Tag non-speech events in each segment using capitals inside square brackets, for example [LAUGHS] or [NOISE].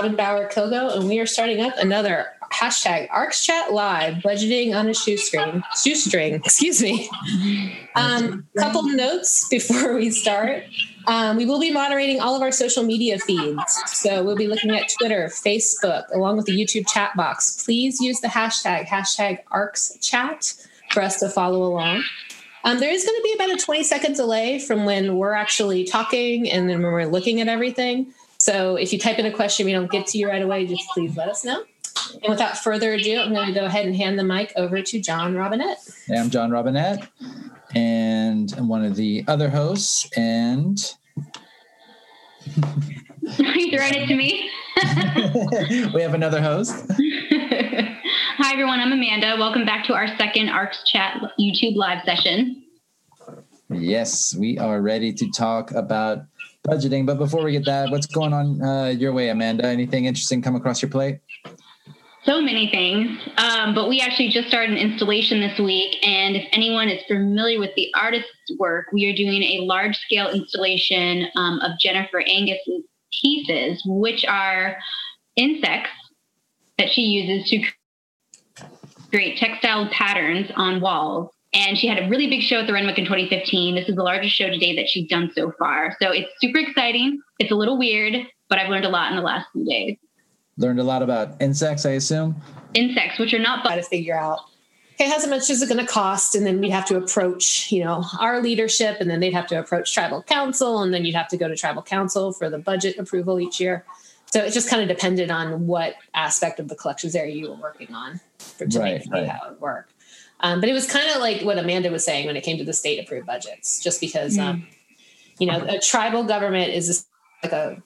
Robin Bauer Kogo, and we are starting up another hashtag ARCS Chat Live budgeting on a shoestring. Shoestring, excuse me. Um, couple notes before we start. Um, we will be moderating all of our social media feeds. So we'll be looking at Twitter, Facebook, along with the YouTube chat box. Please use the hashtag, hashtag ARCS Chat for us to follow along. Um, there is going to be about a 20 second delay from when we're actually talking and then when we're looking at everything. So if you type in a question we don't get to you right away, just please let us know. And without further ado, I'm going to go ahead and hand the mic over to John Robinette. Hey, I'm John Robinette, and I'm one of the other hosts. And [LAUGHS] you throwing it to me? [LAUGHS] we have another host. [LAUGHS] Hi, everyone. I'm Amanda. Welcome back to our second ARCS Chat YouTube live session. Yes, we are ready to talk about budgeting. But before we get that, what's going on uh, your way, Amanda? Anything interesting come across your plate? So many things. Um, but we actually just started an installation this week. And if anyone is familiar with the artist's work, we are doing a large scale installation um, of Jennifer Angus's pieces, which are insects that she uses to create textile patterns on walls. And she had a really big show at the Renwick in 2015. This is the largest show today that she's done so far. So it's super exciting. It's a little weird, but I've learned a lot in the last few days. Learned a lot about insects, I assume. Insects, which are not. Try to figure out okay, how much is it going to cost? And then we have to approach, you know, our leadership, and then they'd have to approach tribal council, and then you'd have to go to tribal council for the budget approval each year. So it just kind of depended on what aspect of the collections area you were working on for to right, right. how it would work. Um, but it was kind of like what Amanda was saying when it came to the state approved budgets, just because, mm. um, you know, a tribal government is like a,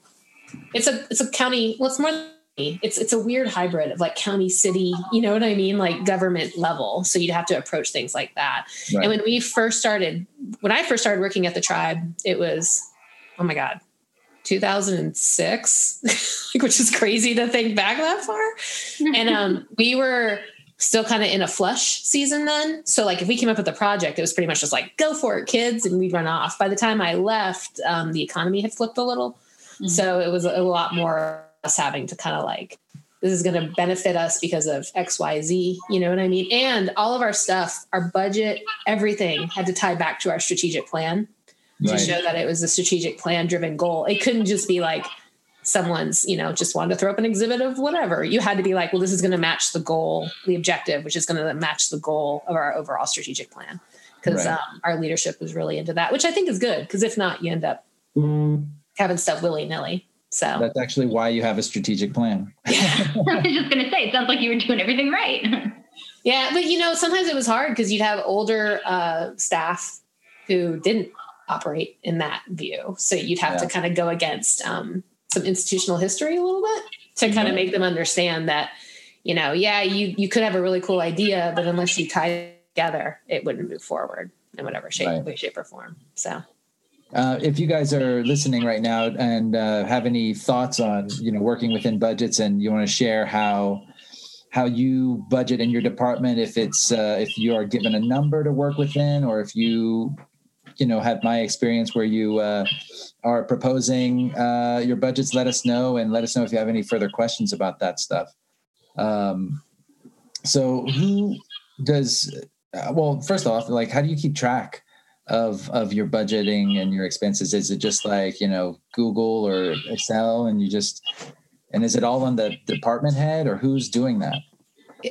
it's a, it's a county. Well, it's more it's it's a weird hybrid of like county city you know what i mean like government level so you'd have to approach things like that right. and when we first started when i first started working at the tribe it was oh my god 2006 [LAUGHS] like which is crazy to think back that far [LAUGHS] and um we were still kind of in a flush season then. So like if we came up with a project it was pretty much just like go for it kids and we'd run off. By the time i left um, the economy had flipped a little. Mm-hmm. so it was a lot more us having to kind of like this is going to benefit us because of xyz you know what i mean? And all of our stuff our budget everything had to tie back to our strategic plan right. to show that it was a strategic plan driven goal. It couldn't just be like someone's you know just wanted to throw up an exhibit of whatever you had to be like well this is going to match the goal the objective which is going to match the goal of our overall strategic plan because right. um, our leadership was really into that which i think is good because if not you end up mm. having stuff willy-nilly so that's actually why you have a strategic plan. [LAUGHS] [LAUGHS] I was just going to say, it sounds like you were doing everything right. yeah, but you know, sometimes it was hard because you'd have older uh, staff who didn't operate in that view. So you'd have yeah. to kind of go against um, some institutional history a little bit to kind of make them understand that, you know, yeah, you you could have a really cool idea, but unless you tie it together, it wouldn't move forward in whatever shape, right. way, shape, or form. So uh, if you guys are listening right now and uh, have any thoughts on you know working within budgets and you want to share how how you budget in your department if it's uh, if you are given a number to work within or if you you know have my experience where you uh, are proposing uh, your budgets let us know and let us know if you have any further questions about that stuff um, so who does uh, well first off like how do you keep track of of your budgeting and your expenses? Is it just like you know Google or Excel, and you just and is it all on the department head, or who's doing that?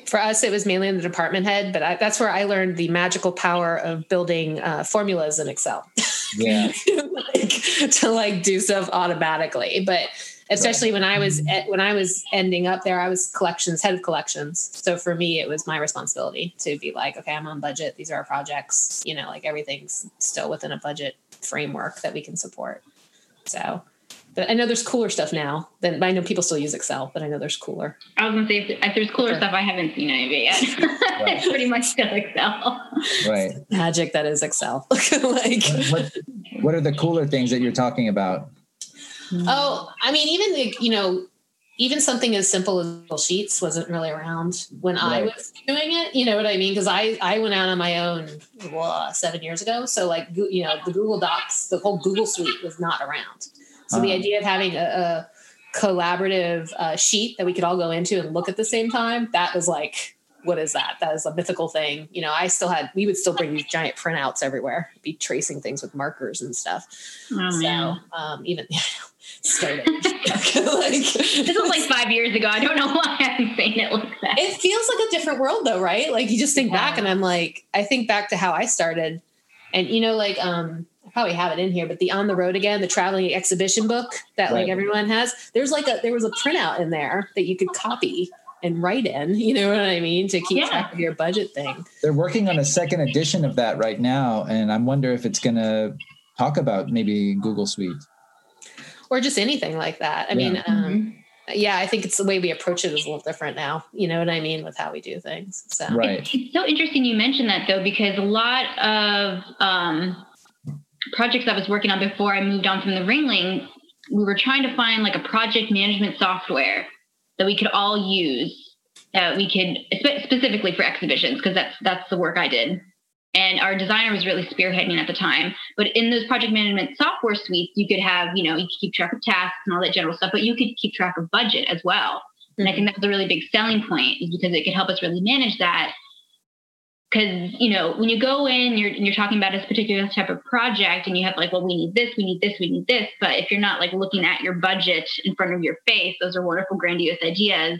For us, it was mainly in the department head, but I, that's where I learned the magical power of building uh, formulas in Excel. Yeah, [LAUGHS] like, to like do stuff automatically, but especially right. when I was mm-hmm. when I was ending up there, I was collections head of collections. So for me, it was my responsibility to be like, okay, I'm on budget. These are our projects. You know, like everything's still within a budget framework that we can support. So, but I know there's cooler stuff now. Then I know people still use Excel, but I know there's cooler. I was gonna say if, there's cooler sure. stuff, I haven't seen any of it yet. [LAUGHS] Right. it's pretty much still Excel. Right. Magic that is Excel. [LAUGHS] like, what, what are the cooler things that you're talking about? Oh, I mean, even the, you know, even something as simple as Google Sheets wasn't really around when right. I was doing it. You know what I mean? Because I I went out on my own blah, seven years ago. So like you know the Google Docs, the whole Google Suite was not around. So uh-huh. the idea of having a, a, collaborative uh, sheet that we could all go into and look at the same time. That was like, what is that? That is a mythical thing. You know, I still had, we would still bring these giant printouts everywhere, be tracing things with markers and stuff. Oh, so, man. um, even, [LAUGHS] started. [LAUGHS] like, This was like five years ago. I don't know [LAUGHS] why I'm saying it like that. it feels like a different world though, right? Like you just think Yeah. back and I'm like, I think back to how I started and you know, like, um, I probably have it in here, but the on the road again, the traveling exhibition book that like everyone has, there's like a, there was a printout in there that you could copy and write in, [LAUGHS] you know what I mean? To keep Yeah. track of your budget thing. They're working on a second edition of that right now, and I wonder if it's going to talk about maybe Google Suite. Or just anything like that. I Yeah. mean, um, yeah, I think it's the way we approach it is a little different now. You know what I mean with how we do things. So Right. It's, it's so interesting you mentioned that though, because a lot of um, projects I was working on before I moved on from the Ringling, we were trying to find like a project management software that we could all use. That we could spe- specifically for exhibitions because that's that's the work I did, and our designer was really spearheading at the time. But in those project management software suites, you could have you know you could keep track of tasks and all that general stuff, but you could keep track of budget as well. And I mm-hmm. think that was a really big selling point is because it could help us really manage that. Because you know, when you go in, you're you're talking about this particular type of project, and you have like, well, we need this, we need this, we need this. But if you're not like looking at your budget in front of your face, those are wonderful, grandiose ideas.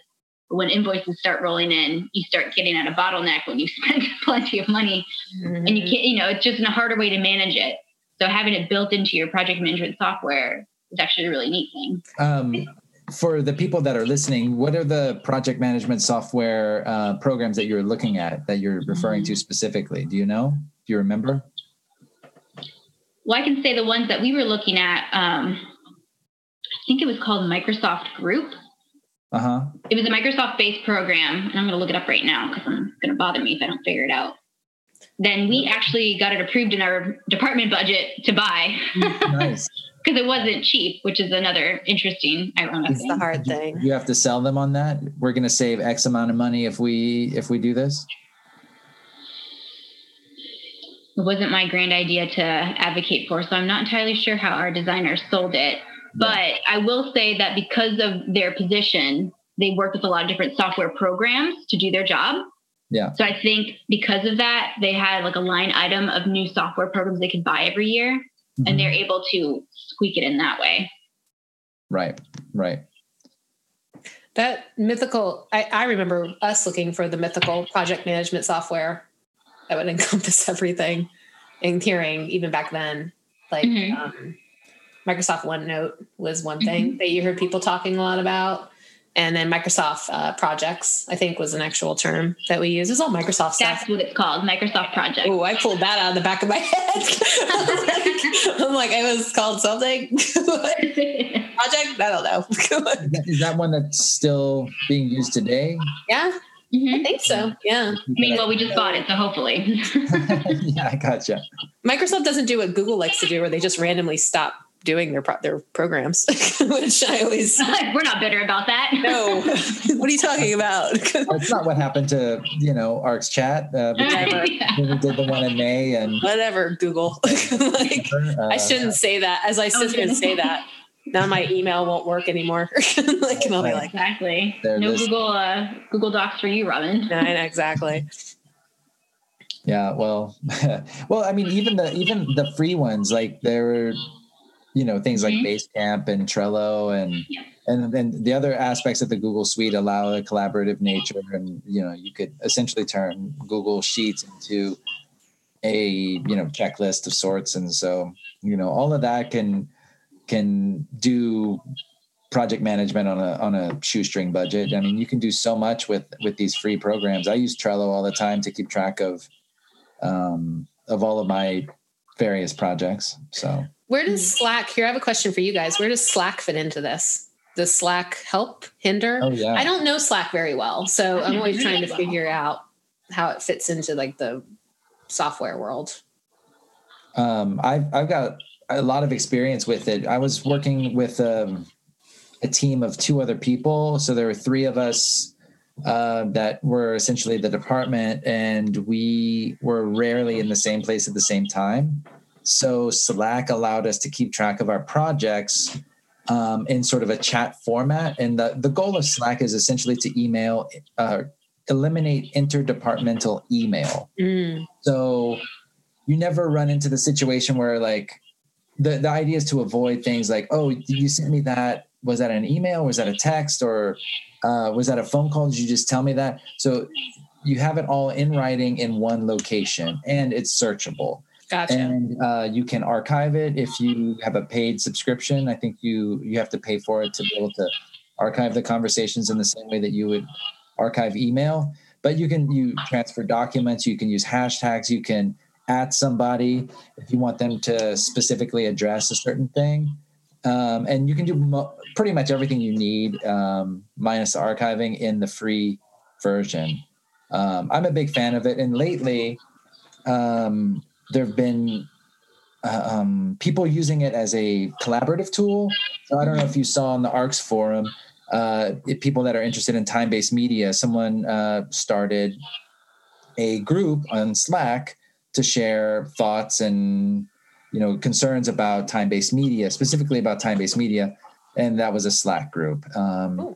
But when invoices start rolling in, you start getting at a bottleneck when you [LAUGHS] spend plenty of money, Mhm. and you can't, you know, it's just in a harder way to manage it. So having it built into your project management software is actually a really neat thing. Um, for the people that are listening, what are the project management software uh, programs that you're looking at that you're referring to specifically? Do you know? Do you remember? Well, I can say the ones that we were looking at. Um, I think it was called Microsoft Group. Uh huh. It was a Microsoft-based program, and I'm going to look it up right now because I'm going to bother me if I don't figure it out. Then we actually got it approved in our department budget to buy nice. [LAUGHS] because it wasn't cheap, which is another interesting ironic That's the thing. hard thing. You have to sell them on that. We're going to save X amount of money if we if we do this. It wasn't my grand idea to advocate for, so I'm not entirely sure how our designers sold it. But I will say that because of their position, they work with a lot of different software programs to do their job. Yeah. So I think because of that, they had like a line item of new software programs they could buy every year, Mhm. and they're able to squeak it in that way. right, right. That mythical, I, I remember us looking for the mythical project management software that would [LAUGHS] encompass everything in hearing even back then, like Mhm. um, Microsoft OneNote was one thing that you heard people talking a lot about. And then Microsoft uh, projects, I think was an actual term that we use. It's all Microsoft stuff. That's what it's called, Microsoft Project. Oh, I pulled that out of the back of my head. I was like, I'm like, it was called something. [LAUGHS] Project? I don't know. Is that- Is that one that's still being used today? yeah, Mhm I think so. Yeah. I mean, well, we just bought it, so hopefully. [LAUGHS] yeah, I gotcha. Microsoft doesn't do what Google likes to do, where they just randomly stop doing their pro- their programs, [LAUGHS] which I always [LAUGHS] We're not bitter about that. [LAUGHS] no. what are you talking about? That's not what happened to you know Arcs Chat. Uh, Whatever. Yeah. we did the one in May and Whatever, Google. like uh, I shouldn't say that as I sit here and say that. Now my email won't work anymore. like, and I'll be like, Exactly. There no it is. Google uh, Google Docs for you, Robin. no, exactly. Yeah, well, well, I mean, even the even the free ones, like there were, you know, things like Mhm. Basecamp and Trello, and Yeah. and then the other aspects of the Google Suite allow a collaborative nature, and you know, you could essentially turn Google Sheets into a you know checklist of sorts, and so you know, all of that can can do project management on a on a shoestring budget. I mean, you can do so much with with these free programs. I use Trello all the time to keep track of um, of all of my various projects. So Where does Slack? Here, I have a question for you guys. Where does Slack fit into this? Does Slack help, hinder? oh yeah, I don't know Slack very well, so I'm always trying to figure out how it fits into like the software world. um, I've I've got a lot of experience with it. I was working with um, a team of two other people, so there were three of us uh, that were essentially the department, and we were rarely in the same place at the same time. So Slack allowed us to keep track of our projects um, in sort of a chat format. And the, the goal of Slack is essentially to email, uh, eliminate interdepartmental email. Mm. So you never run into the situation where like the, the idea is to avoid things like, oh, you sent me that? Was that an email? Was that a text? Or uh, was that a phone call? Did you just tell me that? So you have it all in writing in one location and it's searchable. Gotcha. And uh, you can archive it if you have a paid subscription. I think you you have to pay for it to be able to archive the conversations in the same way that you would archive email. But you can you transfer documents. You can use hashtags. You can at somebody if you want them to specifically address a certain thing. Um, and you can do mo- pretty much everything you need, um, minus archiving in the free version. Um, I'm a big fan of it. And lately, um, there have been uh, um, people using it as a collaborative tool. So I don't know if you saw on the ARCS forum, uh, people that are interested in time based media, someone uh, started a group on Slack to share thoughts and you know concerns about time-based media specifically about time-based media and that was a slack group um,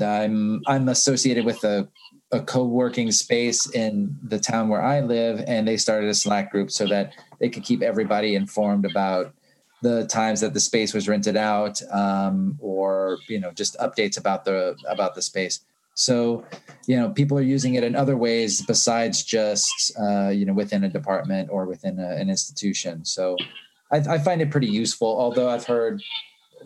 i'm i'm associated with a, a co-working space in the town where i live and they started a slack group so that they could keep everybody informed about the times that the space was rented out um, or you know just updates about the about the space so, you know, people are using it in other ways besides just, uh, you know, within a department or within a, an institution. So I, I find it pretty useful, although I've heard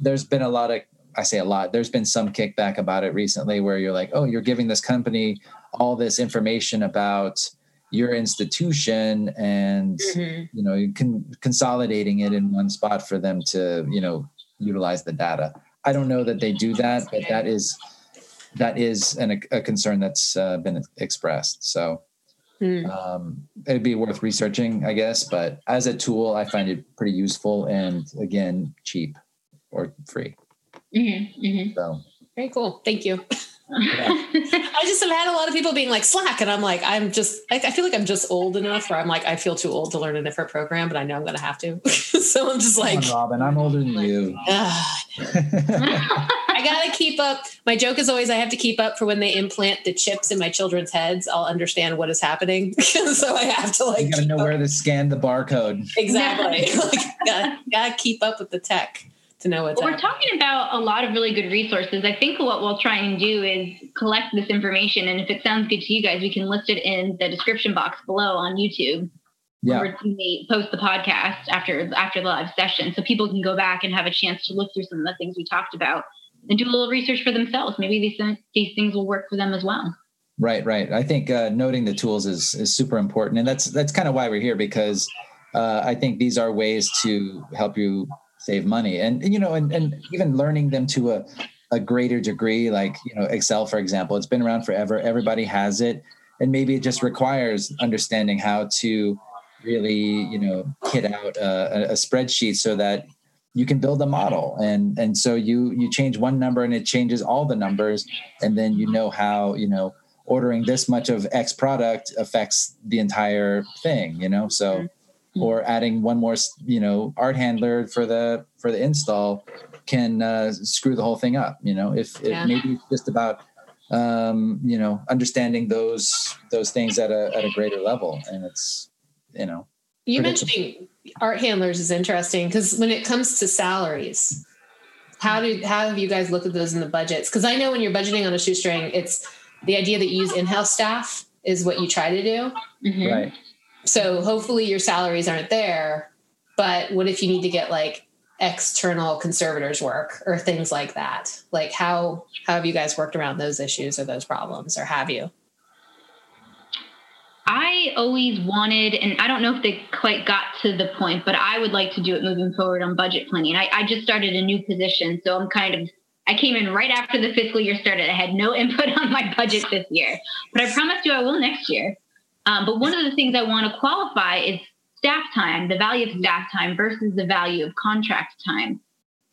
there's been a lot of, I say a lot, there's been some kickback about it recently where you're like, oh, you're giving this company all this information about your institution and, mm-hmm. you know, you can consolidating it in one spot for them to, you know, utilize the data. I don't know that they do that, but that is that is an, a concern that's uh, been expressed. So mm. um, it'd be worth researching, I guess. But as a tool, I find it pretty useful and again cheap or free. Mm-hmm, mm-hmm. So very cool. Thank you. [LAUGHS] I just have had a lot of people being like Slack, and I'm like, I'm just, I, I, feel like I'm just old enough where I'm like, I feel too old to learn a different program, but I know I'm going to have to. [LAUGHS] so I'm just like, on, Robin, I'm older than you. [LAUGHS] I got to keep up. My joke is always I have to keep up for when they implant the chips in my children's heads. I'll understand what is happening. so I have to like, you got to know up. where to scan the barcode. Exactly. like, gotta, gotta keep up with the tech to know what's well, we're talking about a lot of really good resources. I think what we'll try and do is collect this information and if it sounds good to you guys we can list it in the description box below on youtube. Yeah. we post the podcast after after the live session so people can go back and have a chance to look through some of the things we talked about and do a little research for themselves. Maybe these these things will work for them as well. Right right. I think uh, noting the tools is is super important and that's that's kind of why we're here because uh, I think these are ways to help you save money. And, you know and, and even learning them to a, a greater degree like you know excel for example it's been around forever. Everybody has it. And maybe it just requires understanding how to really you know kit out a, a spreadsheet so that you can build a model. And and so you you change one number and it changes all the numbers. And then you know how you know ordering this much of x product affects the entire thing you know? So mm-hmm. Hmm. Or adding one more you know art handler for the for the install can uh, screw the whole thing up you know? If, if yeah. maybe it's just about um, you know understanding those those things at a at a greater level and it's you know you mentioning art handlers is interesting because when it comes to salaries how do how have you guys looked at those in the budgets? Because i know when you're budgeting on a shoestring it's the idea that you use in-house staff is what you try to do. Mm-hmm. right so hopefully your salaries aren't there. But what if you need to get like external conservators work or things like that? Like how how have you guys worked around those issues or those problems or have you? I always wanted, and I don't know if they quite got to the point, but I would like to do it moving forward on budget planning. I, I just started a new position, so I'm kind of I came in right after the fiscal year started. I had no [LAUGHS] input on my budget this year, but I promise you I will next year. Um, but one of the things I want to qualify is staff time, the value of staff time versus the value of contract time.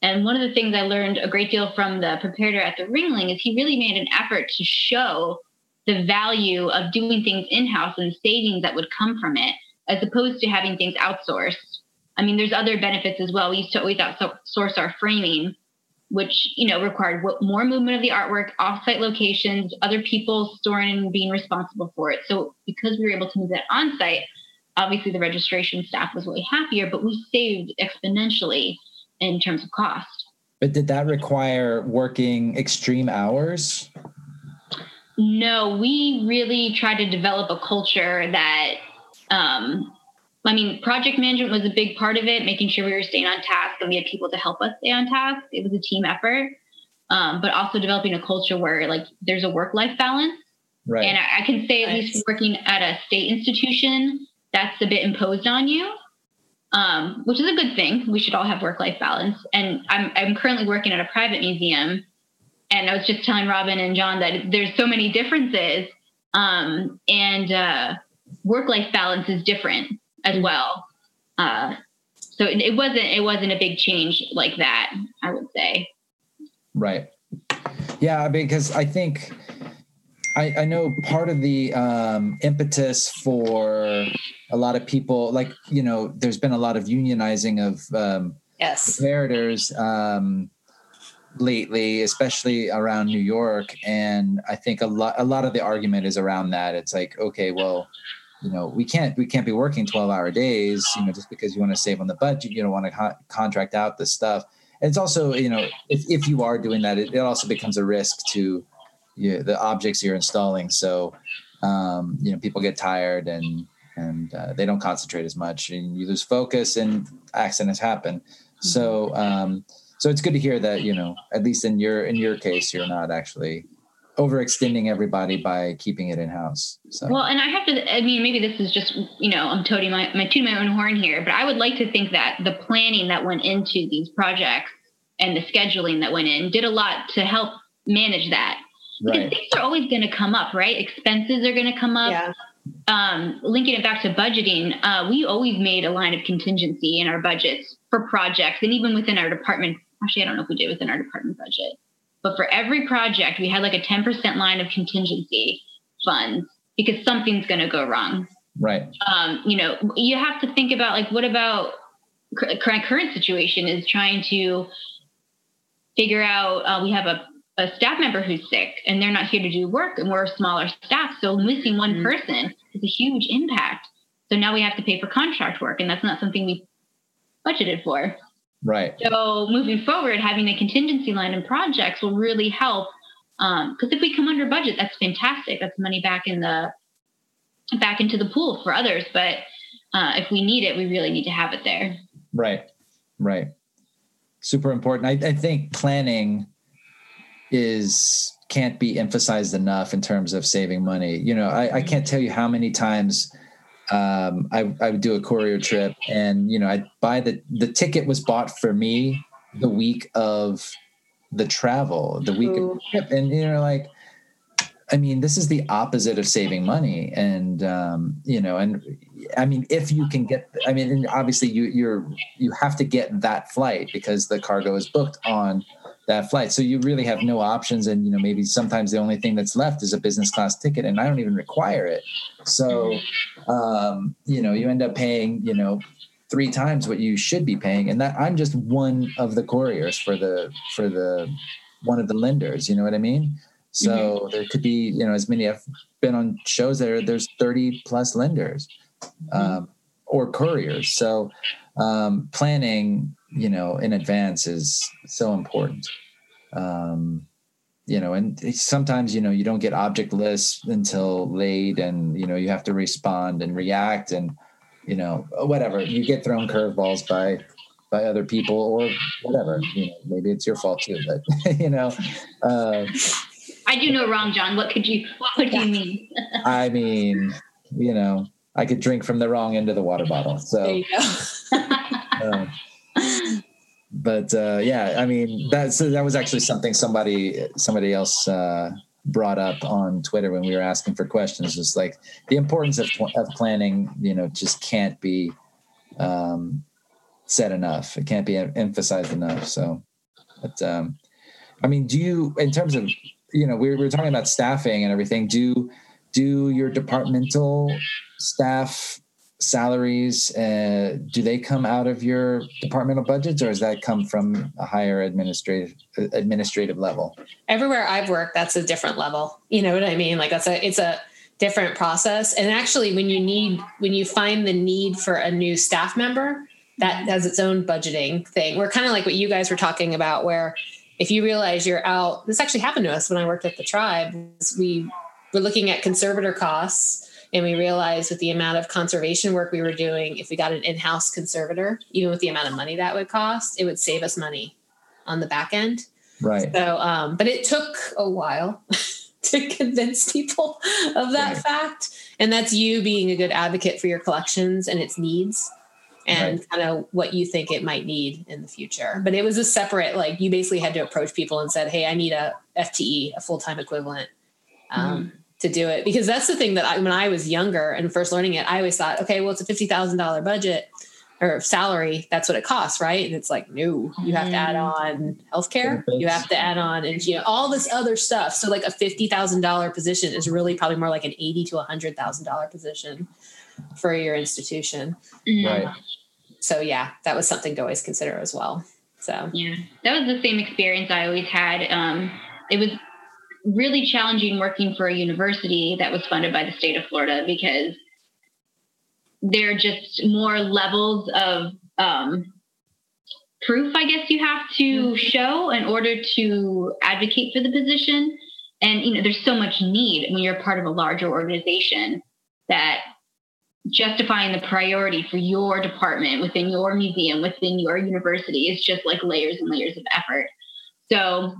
And one of the things I learned a great deal from the preparator at the Ringling is he really made an effort to show the value of doing things in house and the savings that would come from it, as opposed to having things outsourced. I mean, there's other benefits as well. We used to always outsource our framing, which you know required more movement of the artwork, offsite locations, other people storing and being responsible for it. So because we were able to move that on site, obviously the registration staff was way happier, but we saved exponentially in terms of cost. But did that require working extreme hours? No, we really tried to develop a culture that um, I mean, project management was a big part of it, making sure we were staying on task and we had people to help us stay on task. It was a team effort, um, but also developing a culture where like there's a work life balance. Right. And I, I can say, at least working at a state institution, that's a bit imposed on you, um, which is a good thing. We should all have work life balance. And I'm, I'm currently working at a private museum. And I was just telling Robin and John that there's so many differences. Um, and uh, work life balance is different as mm-hmm. well. Uh, so it, it wasn't it wasn't a big change like that. I would say. Right. Yeah, because I think I, I know part of the um, impetus for a lot of people, like you know, there's been a lot of unionizing of um, yes preparators um, lately, especially around New York, and I think a lot a lot of the argument is around that. It's like, okay, well, you know we can't we can't be working 12 hour days you know just because you want to save on the budget you don't want to co- contract out this stuff. And it's also you know if, if you are doing that it, it also becomes a risk to you know, the objects you're installing. So um, you know people get tired and and uh, they don't concentrate as much and you lose focus and accidents happen. Mm-hmm. so um, so it's good to hear that you know at least in your in your case you're not actually overextending everybody by keeping it in house. So well, and I have to. I mean, maybe this is just you know I'm toting my my tooting my own horn here, but I would like to think that the planning that went into these projects and the scheduling that went in did a lot to help manage that. Because right. things are always going to come up, right? Expenses are going to come up. Yeah. Um, linking it back to budgeting, uh, we always made a line of contingency in our budgets for projects, and even within our department. Actually, I don't know if we did within our department budget but for every project, we had like a 10% line of contingency funds because something's going to go wrong. Right. Um, you know, you have to think about like, what about current current situation is trying to figure out. Uh, we have a, a staff member who's sick and they're not here to do work, and we're a smaller staff, so missing one mm-hmm. person is a huge impact. So now we have to pay for contract work, and that's not something we budgeted for. Right. So moving forward, having a contingency line in projects will really help. Because um, if we come under budget, that's fantastic. That's money back in the back into the pool for others. But uh, if we need it, we really need to have it there. Right. Right. Super important. I, I think planning is can't be emphasized enough in terms of saving money. You know, I, I can't tell you how many times um, I, I would do a courier trip and you know i'd buy the the ticket was bought for me the week of the travel the week Ooh. of the trip and you know like i mean this is the opposite of saving money and um, you know and i mean if you can get i mean obviously you you're you have to get that flight because the cargo is booked on that flight. So you really have no options. And, you know, maybe sometimes the only thing that's left is a business class ticket and I don't even require it. So, um, you know, you end up paying, you know, three times what you should be paying. And that I'm just one of the couriers for the, for the, one of the lenders, you know what I mean? So mm-hmm. there could be, you know, as many I've been on shows there, there's 30 plus lenders, mm-hmm. um, or couriers. So, um, planning you know in advance is so important. Um you know and sometimes you know you don't get object lists until late and you know you have to respond and react and you know whatever. You get thrown curveballs by by other people or whatever you know maybe it's your fault too but [LAUGHS] you know uh, i do no wrong john. What could you what would you mean? [LAUGHS] I mean you know i could drink from the wrong end of the water bottle so [LAUGHS] [LAUGHS] but uh, yeah, I mean that that was actually something somebody somebody else uh, brought up on Twitter when we were asking for questions. Just like the importance of of planning, you know, just can't be um, said enough. It can't be emphasized enough. So, but um, I mean, do you in terms of you know we were, we were talking about staffing and everything? Do do your departmental staff salaries, uh, do they come out of your departmental budgets, or does that come from a higher administrative administrative level? Everywhere I've worked, that's a different level. You know what I mean? Like that's a it's a different process. And actually, when you need when you find the need for a new staff member, that has its own budgeting thing. We're kind of like what you guys were talking about, where if you realize you're out, this actually happened to us when I worked at the tribe. We were looking at conservator costs and we realized with the amount of conservation work we were doing, if we got an in-house conservator, even with the amount of money that would cost, it would save us money on the back end. Right. So, um, but it took a while [LAUGHS] to convince people of that right. fact. And that's you being a good advocate for your collections and its needs and right. kind of what you think it might need in the future. But it was a separate, like you basically had to approach people and said, Hey, I need a FTE, a full-time equivalent. Um, mm-hmm to do it because that's the thing that I, when I was younger and first learning it, I always thought, okay, well, it's a fifty thousand dollar budget or salary. That's what it costs, right? And it's like, no, you have to add mm. on healthcare. You have to add on and you know all this other stuff. So like a fifty thousand dollar position is really probably more like an eighty to a hundred thousand dollar position for your institution. Right. Um, so yeah, that was something to always consider as well. So yeah, that was the same experience I always had. Um, it was really challenging working for a university that was funded by the state of Florida because there are just more levels of um, proof, I guess you have to mm-hmm. show in order to advocate for the position. And you know, there's so much need when you're part of a larger organization that justifying the priority for your department within your museum, within your university is just like layers and layers of effort. So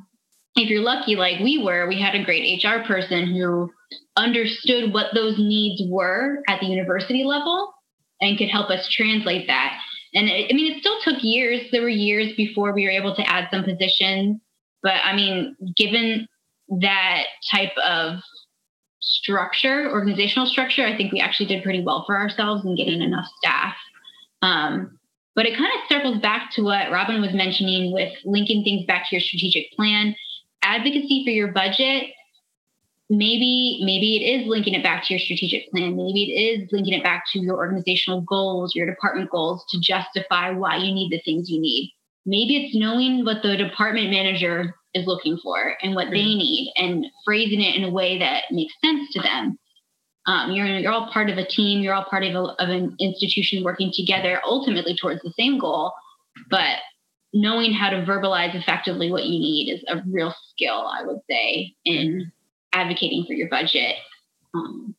if you're lucky like we were, we had a great HR person who understood what those needs were at the university level and could help us translate that. And it, I mean, it still took years. There were years before we were able to add some positions. But I mean, given that type of structure, organizational structure, I think we actually did pretty well for ourselves in getting enough staff. Um, but it kind of circles back to what Robin was mentioning with linking things back to your strategic plan advocacy for your budget maybe maybe it is linking it back to your strategic plan. Maybe it is linking it back to your organizational goals your department goals to justify why you need the things you need. Maybe it's knowing what the department manager is looking for and what they need and phrasing it in a way that makes sense to them. Um, you're, you're all part of a team you're all part of, a, of an institution working together ultimately towards the same goal but knowing how to verbalize effectively what you need is a real skill, I would say, in advocating for your budget. Um,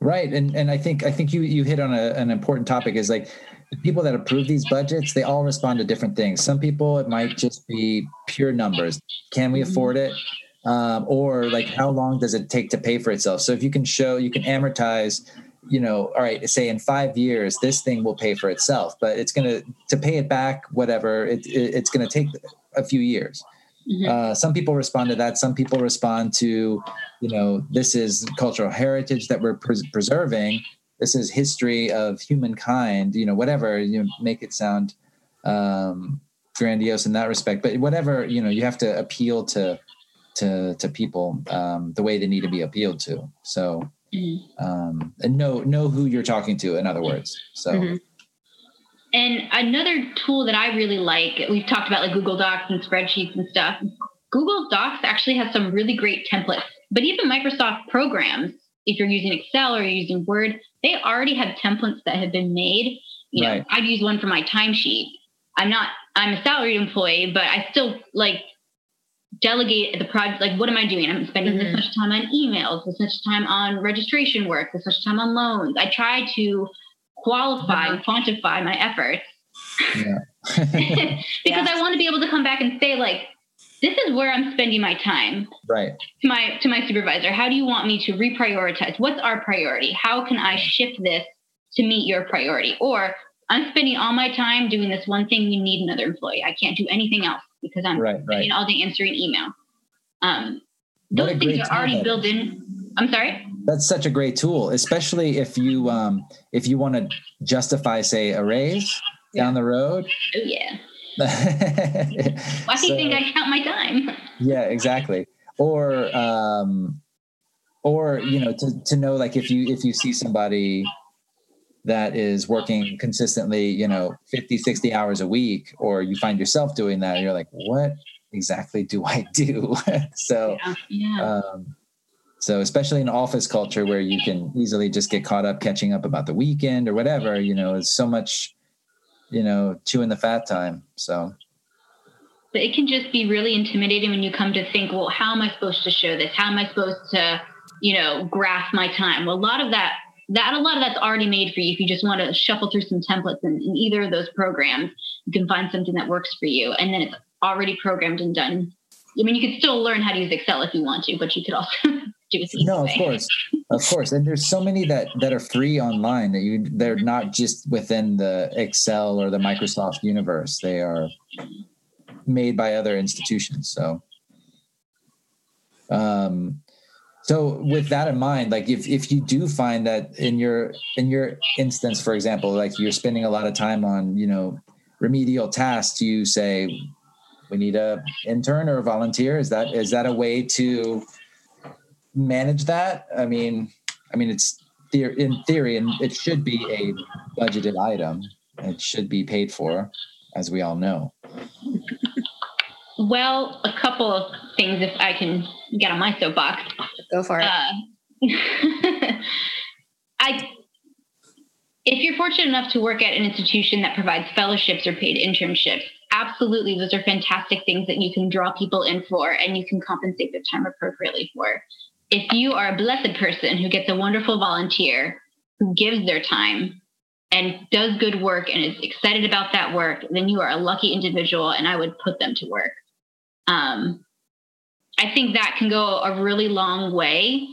right, and and I think I think you you hit on a, an important topic is like people that approve these budgets, they all respond to different things. Some people it might just be pure numbers. Can we afford it? Um, or like how long does it take to pay for itself? So if you can show you can amortize you know, all right, say in five years, this thing will pay for itself, but it's going to, to pay it back, whatever, it, it it's going to take a few years. Mm-hmm. Uh, some people respond to that. Some people respond to, you know, this is cultural heritage that we're pres- preserving. This is history of humankind, you know, whatever, you know, make it sound um, grandiose in that respect. But whatever, you know, you have to appeal to, to, to people um, the way they need to be appealed to. So, mm-hmm. um, and know know who you're talking to. In other words, so. Mm-hmm. And another tool that I really like, we've talked about like Google Docs and spreadsheets and stuff. Google Docs actually has some really great templates, but even Microsoft programs, if you're using Excel or using Word, they already have templates that have been made. You know, right. I'd use one for my timesheet. I'm not, I'm a salaried employee, but I still like delegate the project like what am i doing? I'm spending mm-hmm. this much time on emails this much time on registration work this much time on loans. I try to qualify and uh-huh. quantify my efforts. Yeah. [LAUGHS] [LAUGHS] because yeah. i want to be able to come back and say like this is where i'm spending my time. Right. To my to my supervisor how do you want me to reprioritize? What's our priority? How can i shift this to meet your priority? Or i'm spending all my time doing this one thing you need another employee. I can't do anything else because I'm right, right. all day answering email. Um, those things are already built in. I'm sorry. That's such a great tool, especially if you um, if you want to justify, say, a raise yeah. down the road. Oh yeah. [LAUGHS] Why do you think I count my time? Yeah, exactly. Or um, or you know, to to know like if you if you see somebody that is working consistently, you know, 50, 60 hours a week, or you find yourself doing that, you're like, what exactly do I do? [LAUGHS] so, yeah. Yeah. Um, so especially in office culture where you can easily just get caught up catching up about the weekend or whatever, you know, it's so much, you know, chewing the fat time. So but it can just be really intimidating when you come to think, well, how am I supposed to show this? How am I supposed to, you know, graph my time? Well, a lot of that that a lot of that's already made for you if you just want to shuffle through some templates in, in either of those programs you can find something that works for you and then it's already programmed and done. I mean you could still learn how to use excel if you want to but you could also [LAUGHS] do it no of course. Of course and there's so many that that are free online that you they're not just within the excel or the microsoft universe. They are made by other institutions so. Um so with that in mind, like if, if you do find that in your in your instance, for example, like you're spending a lot of time on, you know, remedial tasks, you say we need a intern or a volunteer. Is that is that a way to manage that? I mean, I mean it's in theory and it should be a budgeted item. It should be paid for, as we all know. Well, a couple of things if I can get on my soapbox. Go for it. Uh, [LAUGHS] I, if you're fortunate enough to work at an institution that provides fellowships or paid internships, absolutely, those are fantastic things that you can draw people in for and you can compensate their time appropriately for. If you are a blessed person who gets a wonderful volunteer who gives their time and does good work and is excited about that work, then you are a lucky individual and I would put them to work. Um, I think that can go a really long way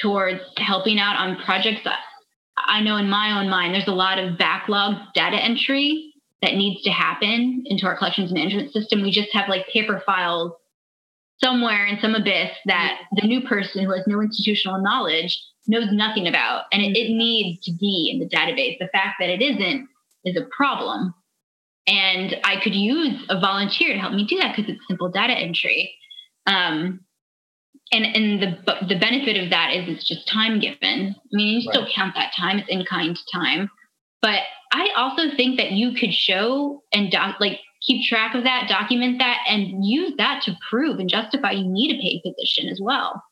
towards helping out on projects. I know in my own mind, there's a lot of backlog data entry that needs to happen into our collections management system. We just have like paper files somewhere in some abyss that the new person who has no institutional knowledge knows nothing about. And it, it needs to be in the database. The fact that it isn't is a problem. And I could use a volunteer to help me do that because it's simple data entry. Um, and and the the benefit of that is it's just time given. I mean, you right. still count that time; it's in kind time. But I also think that you could show and doc, like keep track of that, document that, and use that to prove and justify you need a paid position as well.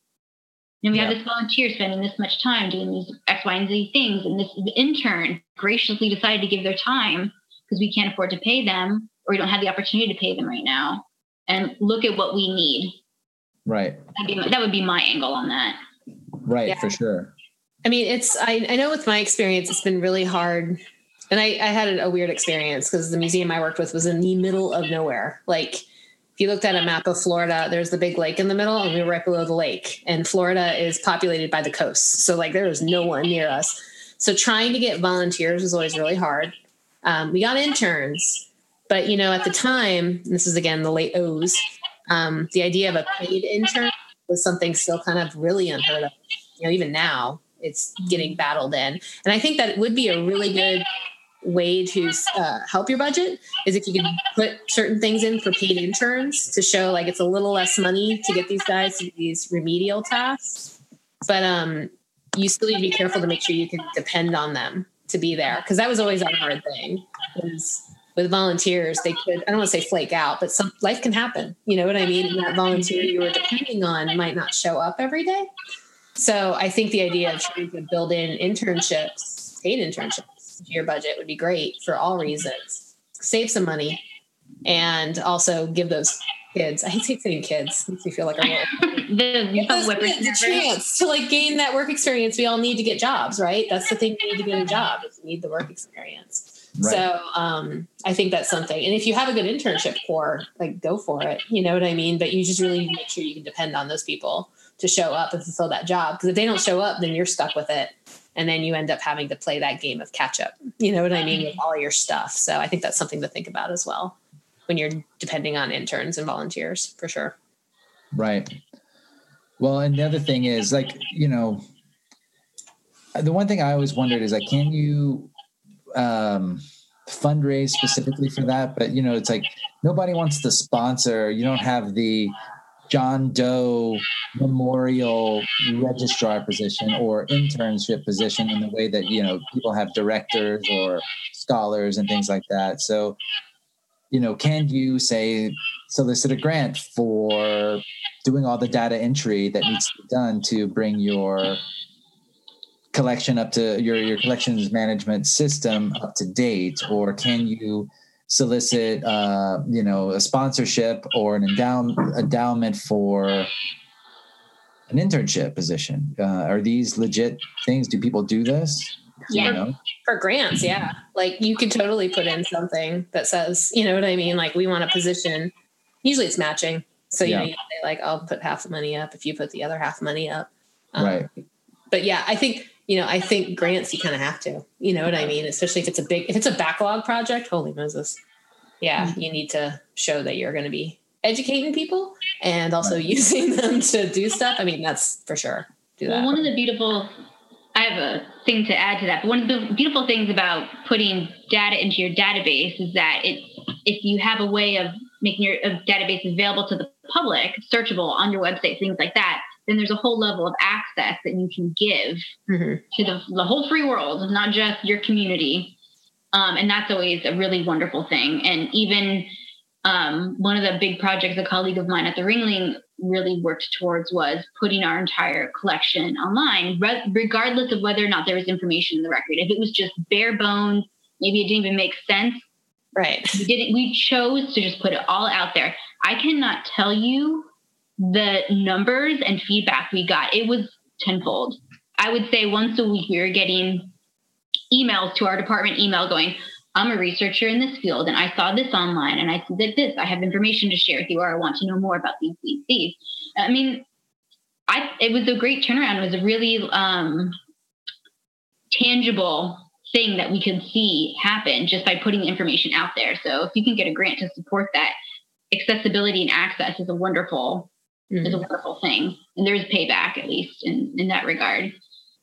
And we yeah. have this volunteer spending this much time doing these X, Y, and Z things, and this intern graciously decided to give their time because we can't afford to pay them or we don't have the opportunity to pay them right now. And look at what we need. Right. Be, that would be my angle on that. Right, yeah. for sure. I mean, it's, I, I know with my experience, it's been really hard. And I, I had a weird experience because the museum I worked with was in the middle of nowhere. Like, if you looked at a map of Florida, there's the big lake in the middle, and we were right below the lake. And Florida is populated by the coast. So, like, there was no one near us. So, trying to get volunteers was always really hard. Um, we got interns, but you know, at the time, this is again the late O's. Um, the idea of a paid intern was something still kind of really unheard of. You know, even now, it's getting battled in, and I think that would be a really good way to uh, help your budget is if you can put certain things in for paid interns to show like it's a little less money to get these guys to these remedial tasks but um you still need to be careful to make sure you can depend on them to be there because that was always our hard thing. With volunteers, they could I don't want to say flake out, but some life can happen. You know what I mean? And that volunteer you were depending on might not show up every day. So I think the idea of trying to build in internships, paid internships to your budget would be great for all reasons. Save some money and also give those kids. I hate saying kids. Makes me feel like a little [LAUGHS] the, the chance to like gain that work experience. We all need to get jobs, right? That's the thing. We need to get a job. Is we need the work experience. Right. So um, I think that's something. And if you have a good internship core, like go for it. You know what I mean? But you just really make sure you can depend on those people to show up and fulfill that job. Because if they don't show up, then you're stuck with it. And then you end up having to play that game of catch up. You know what I mean? With all your stuff. So I think that's something to think about as well when you're depending on interns and volunteers for sure. Right. Well, and the other thing is like, you know, the one thing I always wondered is like, can you um, fundraise specifically for that? But you know, it's like nobody wants to sponsor. You don't have the John Doe memorial registrar position or internship position in the way that you know people have directors or scholars and things like that. So, you know, can you say solicit a grant for doing all the data entry that needs to be done to bring your collection up to your your collections management system up to date? Or can you solicit uh, you know a sponsorship or an endow- endowment for an internship position? Uh, are these legit things? Do people do this? Yeah you know? for grants yeah. Like you could totally put in something that says you know what i mean? Like we want a position. Usually it's matching. So you yeah. know you say like i'll put half the money up if you put the other half money up. Um, right. but yeah i think you know, I think grants you kind of have to. You know what I mean? Especially if it's a big, if it's a backlog project. Holy Moses! Yeah, mm-hmm. you need to show that you're going to be educating people and also right. using [LAUGHS] them to do stuff. I mean, that's for sure. Do that. Well, one of the beautiful, I have a thing to add to that. But one of the beautiful things about putting data into your database is that it, if you have a way of making your database available to the public, searchable on your website, things like that, then there's a whole level of access that you can give mm-hmm. to the, the whole free world, not just your community. Um, and that's always a really wonderful thing. And even um, one of the big projects a colleague of mine at the Ringling really worked towards was putting our entire collection online, re- regardless of whether or not there was information in the record. If it was just bare bones, maybe it didn't even make sense. Right. We didn't. We chose to just put it all out there. I cannot tell you the numbers and feedback we got, it was tenfold. I would say once a week we were getting emails to our department email going, I'm a researcher in this field and I saw this online and I did this. I have information to share with you or I want to know more about these, these, these. I mean, I it was a great turnaround. It was a really um, tangible thing that we could see happen just by putting information out there. So if you can get a grant to support that, accessibility and access is a wonderful mm-hmm. is a wonderful thing. And there's payback, at least in, in that regard.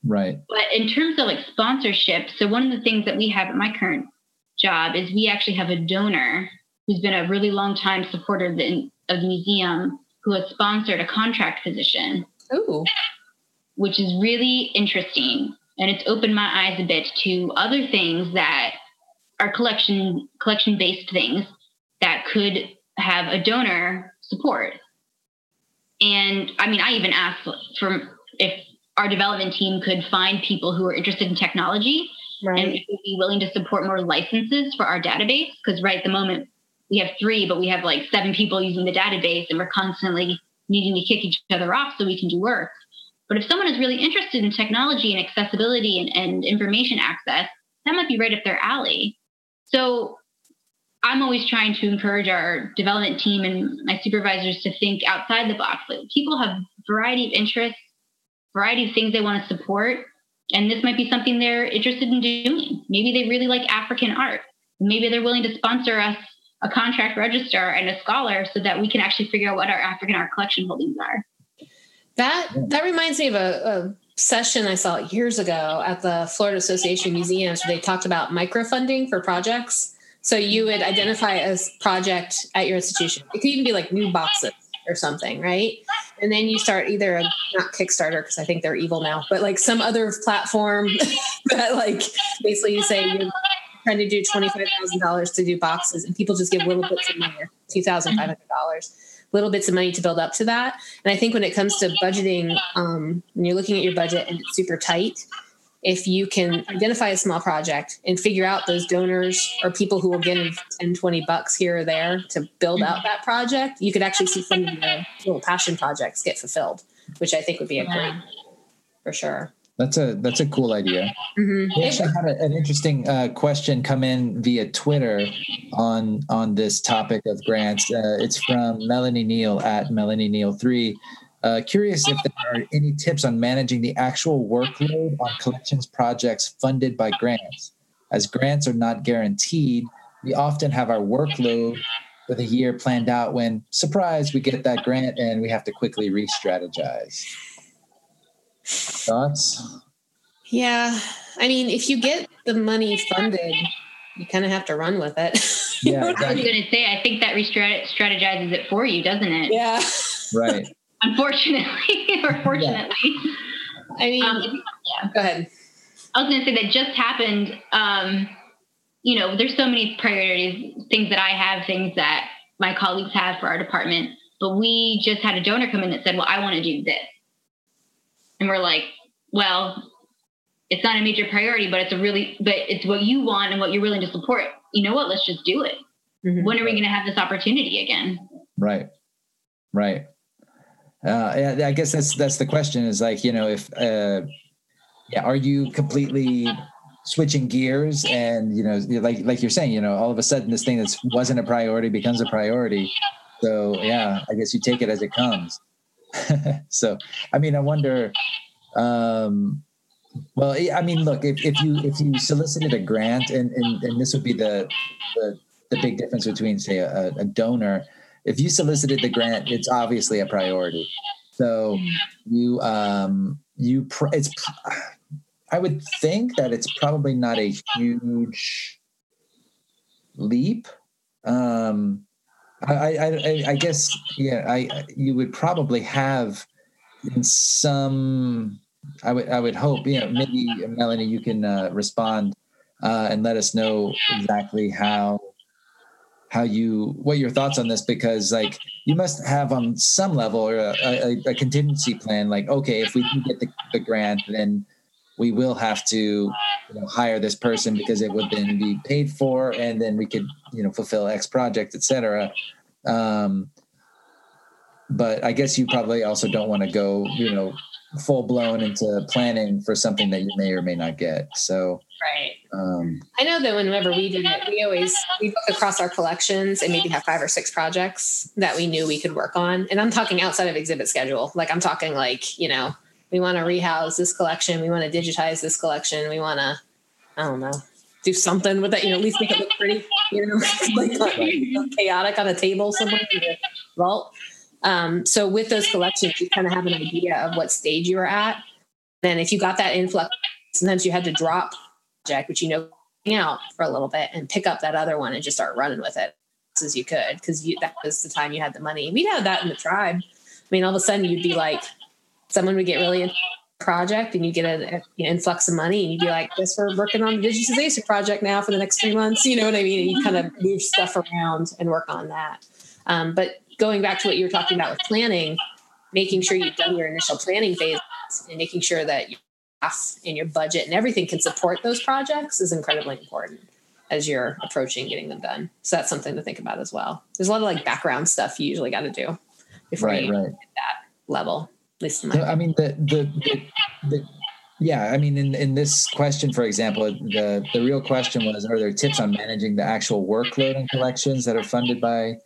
Right. But in terms of like sponsorship, so one of the things that we have at my current job is we actually have a donor who's been a really long time supporter of the, of the museum who has sponsored a contract position. Ooh. Which is really interesting. And it's opened my eyes a bit to other things that are collection collection based things that could have a donor support. And I mean, I even asked from if our development team could find people who are interested in technology right. and would be willing to support more licenses for our database. Because right at the moment we have three, but we have like seven people using the database, and we're constantly needing to kick each other off so we can do work. But if someone is really interested in technology and accessibility and, and information access, that might be right up their alley. So I'm always trying to encourage our development team and my supervisors to think outside the box. Like people have variety of interests, variety of things they want to support, and this might be something they're interested in doing. Maybe they really like African art. Maybe they're willing to sponsor us a contract registrar and a scholar so that we can actually figure out what our African art collection holdings are. That that reminds me of a, a session I saw years ago at the Florida Association of Museums where they talked about microfunding for projects so you would identify a project at your institution. It could even be like new boxes or something, right? And then you start either a not Kickstarter because I think they're evil now, but like some other platform [LAUGHS] that like basically you say you're trying to do twenty five thousand dollars to do boxes, and people just give little bits of money, two thousand five hundred dollars, little bits of money to build up to that. And I think when it comes to budgeting, um, when you're looking at your budget and it's super tight, if you can identify a small project and figure out those donors or people who will give 10 20 bucks here or there to build out that project you could actually see some of the little passion projects get fulfilled which i think would be a great for sure that's a that's a cool idea. Mm-hmm. We actually had a, an interesting uh, question come in via Twitter on on this topic of grants. Uh, it's from Melanie Neal at Melanie Neal three. Uh, curious if there are any tips on managing the actual workload on collections projects funded by grants. As grants are not guaranteed, we often have our workload for the year planned out when, surprise, we get that grant and we have to quickly re strategize. Thoughts? Yeah. I mean, if you get the money funded, you kind of have to run with it. yeah, [LAUGHS] exactly. I was going to say, I think that re strategizes it for you, doesn't it? Yeah. Right. Unfortunately, [LAUGHS] or fortunately. Yeah. I mean, um, yeah. Go ahead. I was going to say that just happened. Um, you know, there's so many priorities, things that I have, things that my colleagues have for our department. But we just had a donor come in that said, "Well, I want to do this," and we're like, "Well, it's not a major priority, but it's a really, but it's what you want and what you're willing to support. You know what? Let's just do it. Mm-hmm. When are we going to have this opportunity again? Right. Right. Uh, I guess that's that's the question. Is like you know if uh, yeah, are you completely switching gears and you know like like you're saying you know all of a sudden this thing that wasn't a priority becomes a priority. So yeah, I guess you take it as it comes. [LAUGHS] so I mean, I wonder. Um, well, I mean, look, if, if you if you solicited a grant, and, and, and this would be the, the the big difference between say a, a donor. If you solicited the grant, it's obviously a priority. So you um you pr- it's I would think that it's probably not a huge leap. Um, I, I, I guess yeah, I you would probably have in some I would I would hope you know maybe Melanie you can uh, respond uh, and let us know exactly how how you what your thoughts on this because like you must have on some level a, a, a contingency plan like okay if we can get the, the grant then we will have to you know, hire this person because it would then be paid for and then we could you know fulfill x project etc um, but i guess you probably also don't want to go you know full blown into planning for something that you may or may not get. So, right. Um, I know that whenever we did it, we always we look across our collections and maybe have five or six projects that we knew we could work on. And I'm talking outside of exhibit schedule. Like I'm talking like you know we want to rehouse this collection, we want to digitize this collection, we want to I don't know do something with that. You know, at least make it look pretty. You know, [LAUGHS] like, [LAUGHS] like chaotic on a table somewhere in the vault. Um, so with those collections, you kind of have an idea of what stage you were at. Then if you got that influx, sometimes you had to drop project, which you know hang out for a little bit and pick up that other one and just start running with it as you could because that was the time you had the money. We'd have that in the tribe. I mean, all of a sudden you'd be like, someone would get really a project and you get an influx of money and you'd be like, guess we're working on the digitization project now for the next three months. You know what I mean? And you kind of move stuff around and work on that. Um, but going back to what you were talking about with planning, making sure you've done your initial planning phase and making sure that staff and your budget and everything can support those projects is incredibly important as you're approaching getting them done. So that's something to think about as well. There's a lot of like background stuff you usually got to do before right, you right. get that level. At least in my I mean the, the the, the yeah, I mean, in, in this question, for example, the the real question was: Are there tips on managing the actual workload and collections that are funded by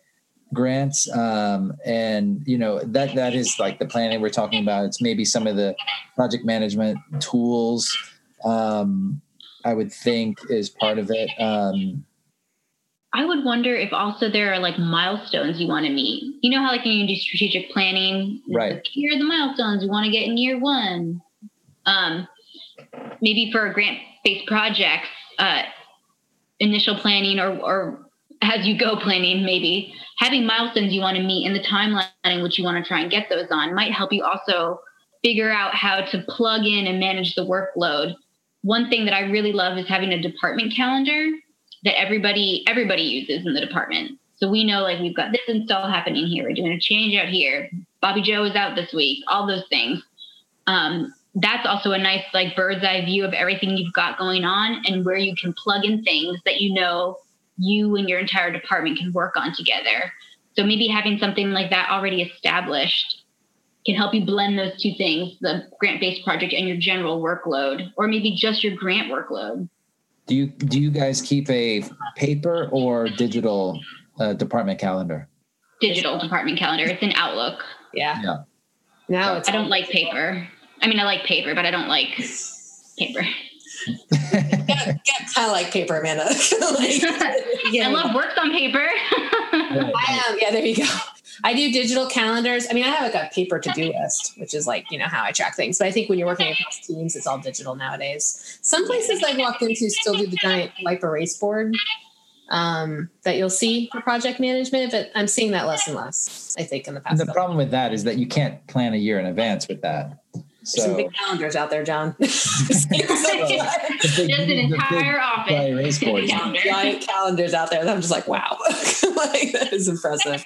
grants um, and you know that that is like the planning we're talking about. It's maybe some of the project management tools um, i would think is part of it um, i would wonder if also there are like milestones you want to meet. You know how like you do strategic planning? Right. Like, here are the milestones you want to get in year one. Um, maybe for a grant based projects uh, initial planning or, or as you go planning maybe. Having milestones you want to meet in the timeline in which you want to try and get those on might help you also figure out how to plug in and manage the workload. One thing that i really love is having a department calendar that everybody everybody uses in the department. So we know like we've got this install happening here we're doing a change out here bobby joe is out this week all those things. Um, that's also a nice like bird's eye view of everything you've got going on and where you can plug in things that you know you and your entire department can work on together. So maybe having something like that already established can help you blend those two things, the grant-based project and your general workload, or maybe just your grant workload. Do you do you guys keep a paper or digital uh, department calendar? Digital department calendar. It's an Outlook. Yeah. Yeah. Now I don't like paper. I mean, I like paper, but I don't like paper get, get kind of like paper, Amanda. [LAUGHS] like, yeah. [LAUGHS] I love works on paper. [LAUGHS] I am. Yeah, there you go. I do digital calendars. I mean, I have like a paper to do list, which is like, you know, how I track things. But I think when you're working across teams, it's all digital nowadays. Some places I've walked into still do the giant wipe erase board. um, that you'll see for project management, but I'm seeing that less and less. I think in the past. And the problem with that is that you can't plan a year in advance with that. So, Some big calendars out there, John. [LAUGHS] [LAUGHS] Just an entire office. Giant calendars out there. I'm just like, wow, [LAUGHS] like that is impressive.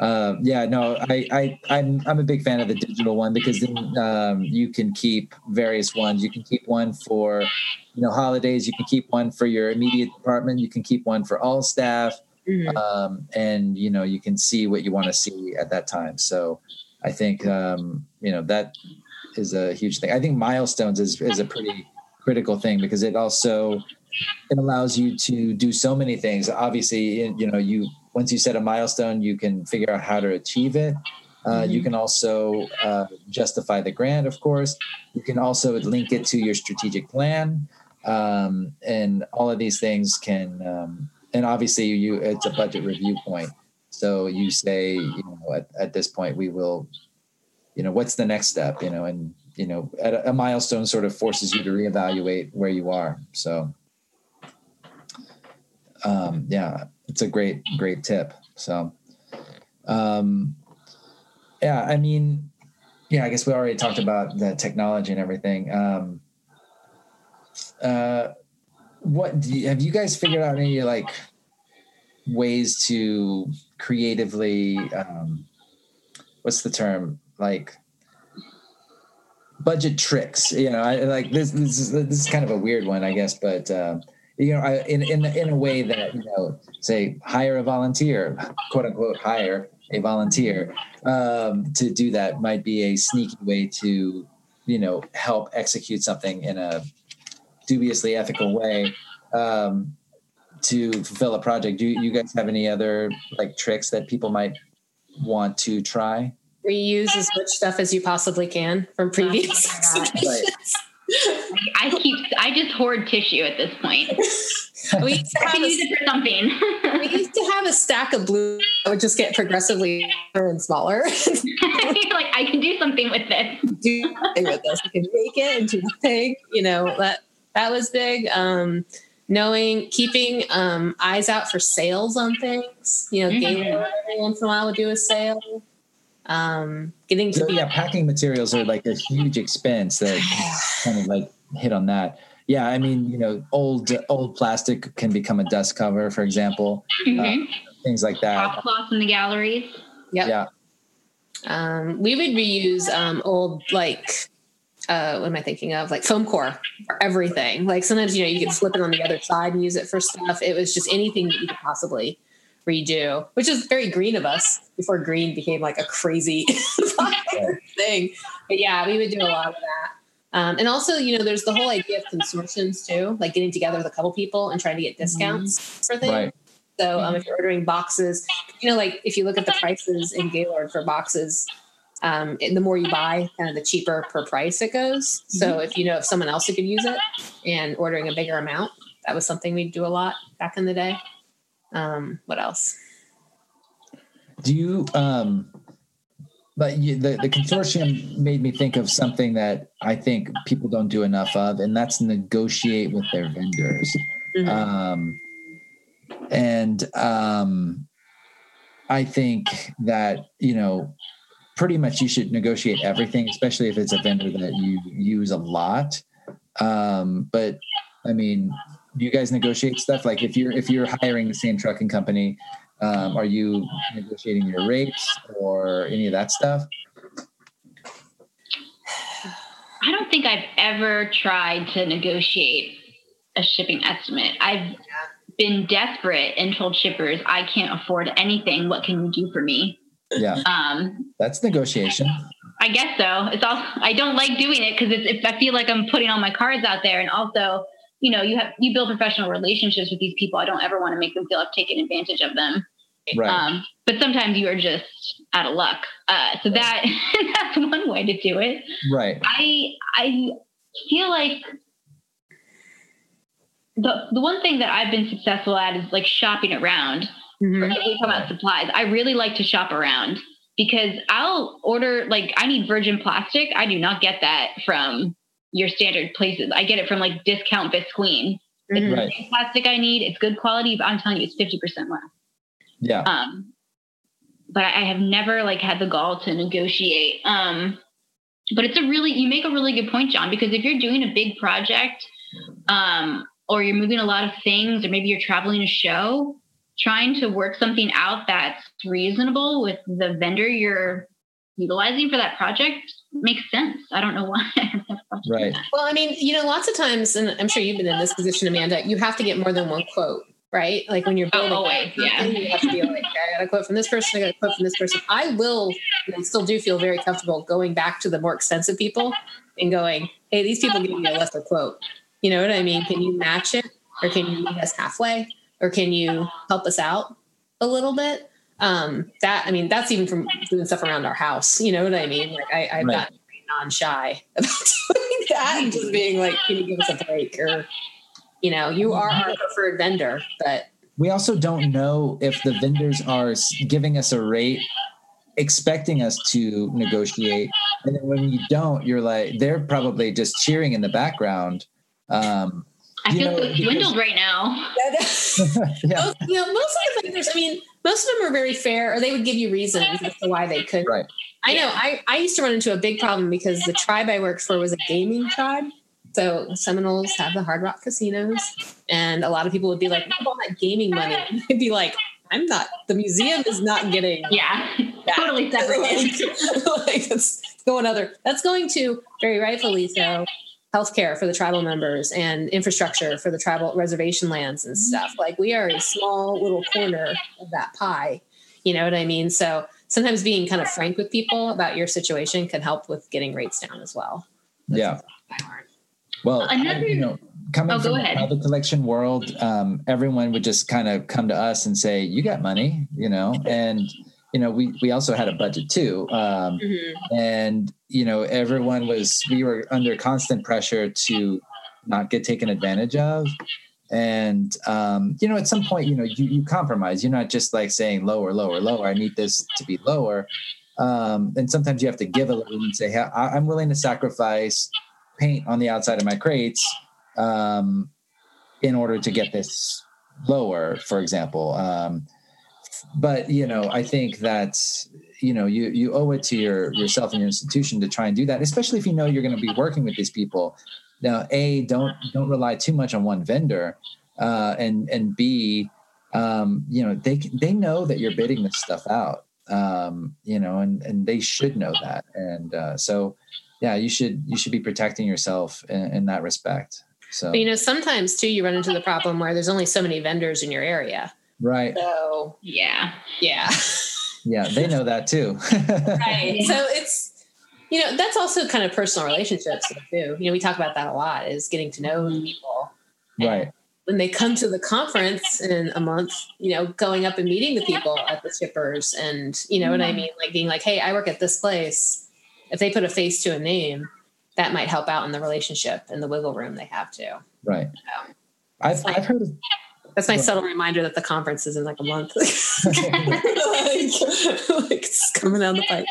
Uh, yeah, no, I, I, I'm, I'm a big fan of the digital one because then um, you can keep various ones. You can keep one for, you know, holidays. You can keep one for your immediate department. You can keep one for all staff, mm-hmm. um, and you know, you can see what you want to see at that time. So, I think um, you know that is a huge thing. I think milestones is is a pretty critical thing because it also it allows you to do so many things. Obviously, you know, you once you set a milestone, you can figure out how to achieve it. Uh, mm-hmm. You can also uh, justify the grant, of course. You can also link it to your strategic plan, um, and all of these things can. Um, and obviously, you it's a budget review point. So you say, you know, at, at this point, we will, you know, what's the next step, you know, and you know, a, a milestone sort of forces you to reevaluate where you are. So, um, yeah, it's a great great tip so um yeah i mean yeah i guess we already talked about the technology and everything um uh what you, have you guys figured out any like ways to creatively um what's the term? Like budget tricks you know I, like this this is this is kind of a weird one i guess but uh you know, I, in in in a way that you know, say hire a volunteer, quote unquote, hire a volunteer um, to do that might be a sneaky way to you know help execute something in a dubiously ethical way. Um, to fulfill a project. Do you guys have any other like tricks that people might want to try? Reuse as much stuff as you possibly can from previous [LAUGHS] exhibitions. I keep. I just hoard tissue at this point. we used to have use it for something. [LAUGHS] we used to have a stack of blue that would just get progressively smaller and smaller. [LAUGHS] like I can do something with this. Do something with this. I can make it into a thing. You know that that was big. Um, knowing, keeping um, eyes out for sales on things. You know, mm-hmm. Gaylord every once in a while would do a sale um, getting to so, yeah packing materials are like a huge expense that [SIGHS] kind of like hit on that yeah i mean you know old old plastic can become a dust cover for example mm-hmm. uh, things like that cloth in the galleries yep. yeah um, we would reuse um, old like uh, what am I thinking of? Like foam core for everything. Like sometimes, you know, you could flip it on the other side and use it for stuff. It was just anything that you could possibly redo, which is very green of us before green became like a crazy [LAUGHS] thing. But yeah, we would do a lot of that. Um, and also, you know, there's the whole idea of consortiums too, like getting together with a couple people and trying to get discounts mm-hmm. for things. Right. So um, if you're ordering boxes, you know, like if you look at the prices in Gaylord for boxes, um, the more you buy, kind of the cheaper per price it goes. So mm-hmm. if you know if someone else could use it and ordering a bigger amount, that was something we'd do a lot back in the day. Um, what else? Do you um but you, the, the consortium made me think of something that I think people don't do enough of, and that's negotiate with their vendors. Mm-hmm. Um, and um, I think that, you know, pretty much you should negotiate everything, especially if it's a vendor that you use a lot. Um, but I mean, do you guys negotiate stuff? Like if you're if you're hiring the same trucking company um, are you negotiating your rates or any of that stuff? I don't think i've ever tried to negotiate a shipping estimate. I've been desperate and told shippers i can't afford anything. What can you do for me yeah [LAUGHS] um that's negotiation i guess so it's all i don't like doing it because it's if i feel like i'm putting all my cards out there and also you know, you have you build professional relationships with these people. I don't ever want to make them feel I've taken advantage of them. Right. Um, but sometimes you are just out of luck. Uh, so right. that [LAUGHS] that's one way to do it. Right. I I feel like the the one thing that I've been successful at is like shopping around. Mm-hmm. we talk about supplies, I really like to shop around because I'll order like I need virgin plastic. I do not get that from your standard places. I get it from like discount Visqueen. It's Right. the same plastic I need. It's good quality, but I'm telling you, it's 50% less. Yeah. Um, but I have never like had the gall to negotiate. Um, but it's a really, you make a really good point, John, because if you're doing a big project, um, or you're moving a lot of things, or maybe you're traveling a show, trying to work something out that's reasonable with the vendor you're utilizing for that project makes sense. I don't know why. [LAUGHS] I have a question Right. Well, I mean, you know, lots of times, and I'm sure you've been in this position, Amanda, you have to get more than one quote, right? Like when you're building, Oh, building, always, yeah. you have to be like, okay, I got a quote from this person, I got a quote from this person. I will, and still do feel very comfortable going back to the more expensive people and going, hey, these people give me a lesser quote. You know what I mean? Can you match it, or can you meet us halfway, or can you help us out a little bit? Um, that I mean, that's even from doing stuff around our house. You know what I mean? Like I, I've Right. gotten non shy [LAUGHS] about doing that and just being like, can you give us a break? Or, you know, you are our preferred vendor, but we also don't know if the vendors are giving us a rate expecting us to negotiate and then when you don't you're like they're probably just cheering in the background um I feel know, so because- swindled right now. [LAUGHS] [LAUGHS] [LAUGHS] yeah most, you know, most of the vendors, I mean, most of them are very fair, or they would give you reasons as to why they could. right I know. I, I used to run into a big problem because the tribe I worked for was a gaming tribe. So Seminoles have the Hard Rock casinos, and a lot of people would be like, "What about that gaming money?" And I'd be like, "I'm not. The museum is not getting Yeah, that. totally separate. like, like it's going other. That's going to very rightfully so healthcare for the tribal members and infrastructure for the tribal reservation lands and stuff. Like we are a small little corner of that pie. You know what I mean? So sometimes being kind of frank with people about your situation can help with getting rates down as well. yeah I learned. well Another- you know coming Oh, from the ahead. collection world um everyone would just kind of come to us and say you got money you know and you know we we also had a budget too um and you know everyone was we were under constant pressure to not get taken advantage of. And um, you know at some point you know you, you compromise. You're not just like saying lower lower lower. I need this to be lower. Um, and sometimes you have to give a little and say hey, I, i'm willing to sacrifice paint on the outside of my crates um, in order to get this lower for example. Um, but you know i think that you know you you owe it to your yourself and your institution to try and do that especially if you know you're going to be working with these people. Now a don't don't rely too much on one vendor uh and and b um you know they they know that you're bidding this stuff out um you know and and they should know that. And uh so yeah you should you should be protecting yourself in, in that respect. So But you know, sometimes too, you run into the problem where there's only so many vendors in your area. Right So Yeah. yeah. yeah they know that too [LAUGHS] right. So it's you know that's also kind of personal relationships too. You know, we talk about that a lot is getting to know mm-hmm. people. And right When they come to the conference in a month, you know, going up and meeting the people at the shippers, and you know what I mm-hmm. mean, like being like, "Hey, I work at this place." If they put a face to a name, that might help out in the relationship and the wiggle room they have too. right So, I've, I've heard of that's my subtle reminder that the conference is in like a month. [LAUGHS] like, [LAUGHS] like it's coming down the pipe.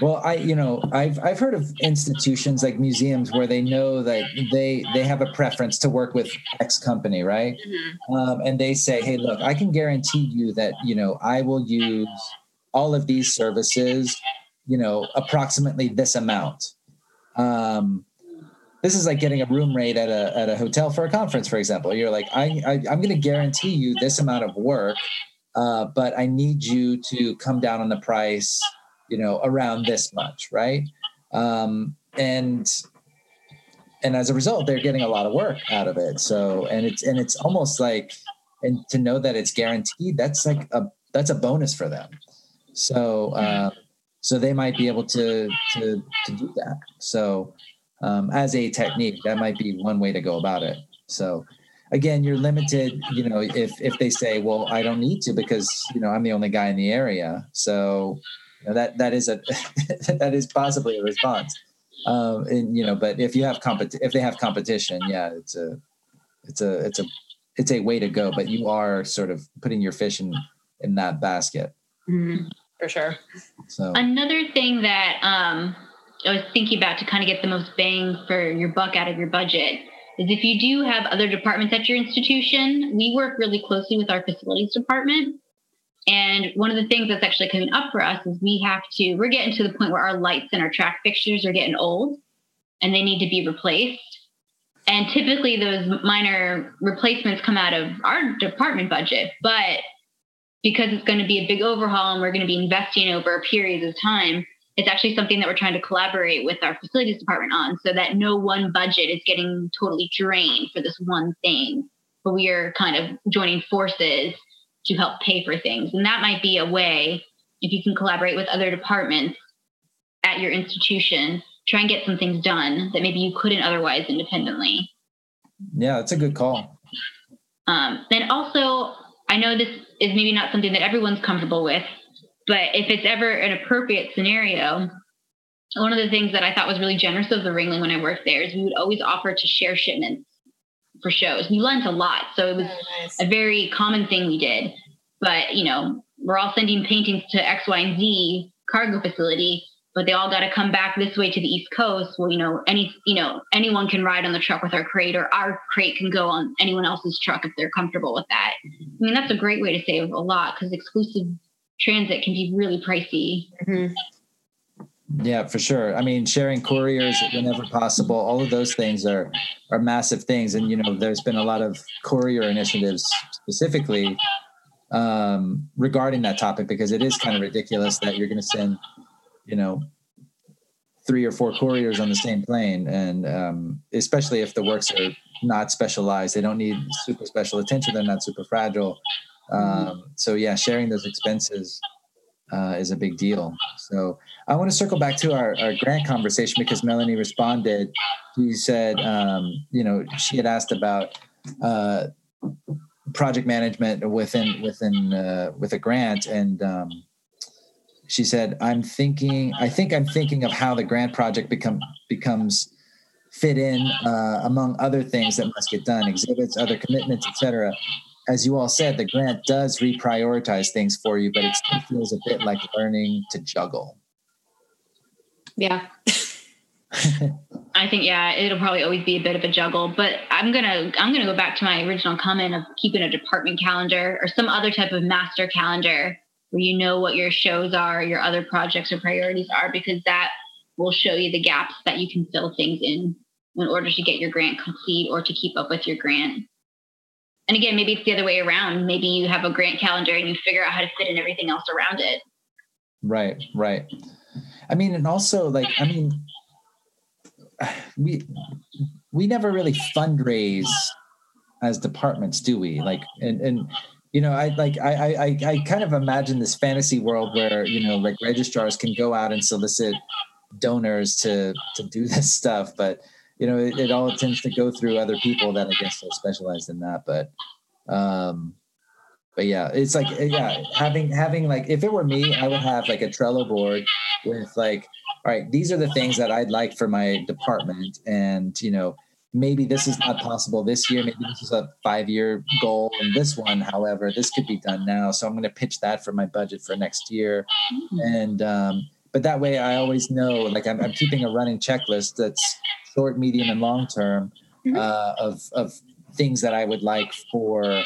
Well, I you know I've I've heard of institutions like museums where they know that they they have a preference to work with X company, right? Um, and they say, hey, look, I can guarantee you that you know I will use all of these services, you know, approximately this amount. Um, this is like getting a room rate at a at a hotel for a conference, for example. You're like, I, I I'm going to guarantee you this amount of work, uh, but I need you to come down on the price you know around this much right? Um and and as a result they're getting a lot of work out of it. So and it's and it's almost like and to know that it's guaranteed that's like a that's a bonus for them. So uh, so they might be able to to to do that. So um, as a technique that might be one way to go about it. So again you're limited you know if if they say well i don't need to because you know i'm the only guy in the area. So you know, that that is a [LAUGHS] that is possibly a response. Um and you know but if you have compet if they have competition yeah it's a it's a it's a it's a way to go but you are sort of putting your fish in in that basket. Mhm, For sure. so Another thing that um, I was thinking about to kind of get the most bang for your buck out of your budget is if you do have other departments at your institution, we work really closely with our facilities department. And one of the things that's actually coming up for us is we have to, we're getting to the point where our lights and our track fixtures are getting old and they need to be replaced. And typically those minor replacements come out of our department budget, but because it's going to be a big overhaul and we're going to be investing over periods of time, it's actually something that we're trying to collaborate with our facilities department on so that no one budget is getting totally drained for this one thing. But we are kind of joining forces to help pay for things. And that might be a way, if you can collaborate with other departments at your institution, try and get some things done that maybe you couldn't otherwise independently. Yeah, that's a good call. Um, and also, I know this is maybe not something that everyone's comfortable with, but if it's ever an appropriate scenario, one of the things that I thought was really generous of the Ringling when I worked there is we would always offer to share shipments for shows. We lent a lot, so it was oh, nice. a very common thing we did. But you know, we're all sending paintings to X, Y, and Z cargo facility, but they all got to come back this way to the East Coast. Well, you know, any you know anyone can ride on the truck with our crate, or our crate can go on anyone else's truck if they're comfortable with that. I mean, that's a great way to save a lot because exclusive transit can be really pricey. Mm-hmm. Yeah, for sure. I mean, sharing couriers whenever possible, all of those things are are massive things. And you know, there's been a lot of courier initiatives specifically um, regarding that topic because it is kind of ridiculous that you're going to send, you know, three or four couriers on the same plane, and um, especially if the works are not specialized, they don't need super special attention. They're not super fragile. Um, so yeah, sharing those expenses uh, is a big deal. So I want to circle back to our, our grant conversation because Melanie responded. She said, um, you know, she had asked about uh, project management within within uh, with a grant, and um, she said, "I'm thinking. I think I'm thinking of how the grant project become becomes." fit in uh, among other things that must get done exhibits other commitments etc as you all said, the grant does reprioritize things for you, but it still feels a bit like learning to juggle. Yeah. I think yeah, it'll probably always be a bit of a juggle, but I'm gonna I'm gonna go back to my original comment of keeping a department calendar or some other type of master calendar where you know what your shows are, your other projects or priorities are, because that will show you the gaps that you can fill things in in order to get your grant complete or to keep up with your grant and again, maybe it's the other way around. Maybe you have a grant calendar and you figure out how to fit in everything else around it. Right, right. I mean, and also like, I mean, we we never really fundraise as departments, do we? Like, and and you know, I like I I I kind of imagine this fantasy world where you know, like registrars can go out and solicit donors to to do this stuff, but you know, it, it, all tends to go through other people that I guess are specialized in that. But, um, but yeah, it's like yeah, having having like if it were me, I would have like a Trello board with like, all right, these are the things that I'd like for my department, and you know, maybe this is not possible this year. Maybe this is a five year goal, and this one, however, this could be done now. So I'm going to pitch that for my budget for next year, mm-hmm. and um, but that way I always know like I'm, I'm keeping a running checklist that's short, medium, and long term mm-hmm. uh, of of things that I would like for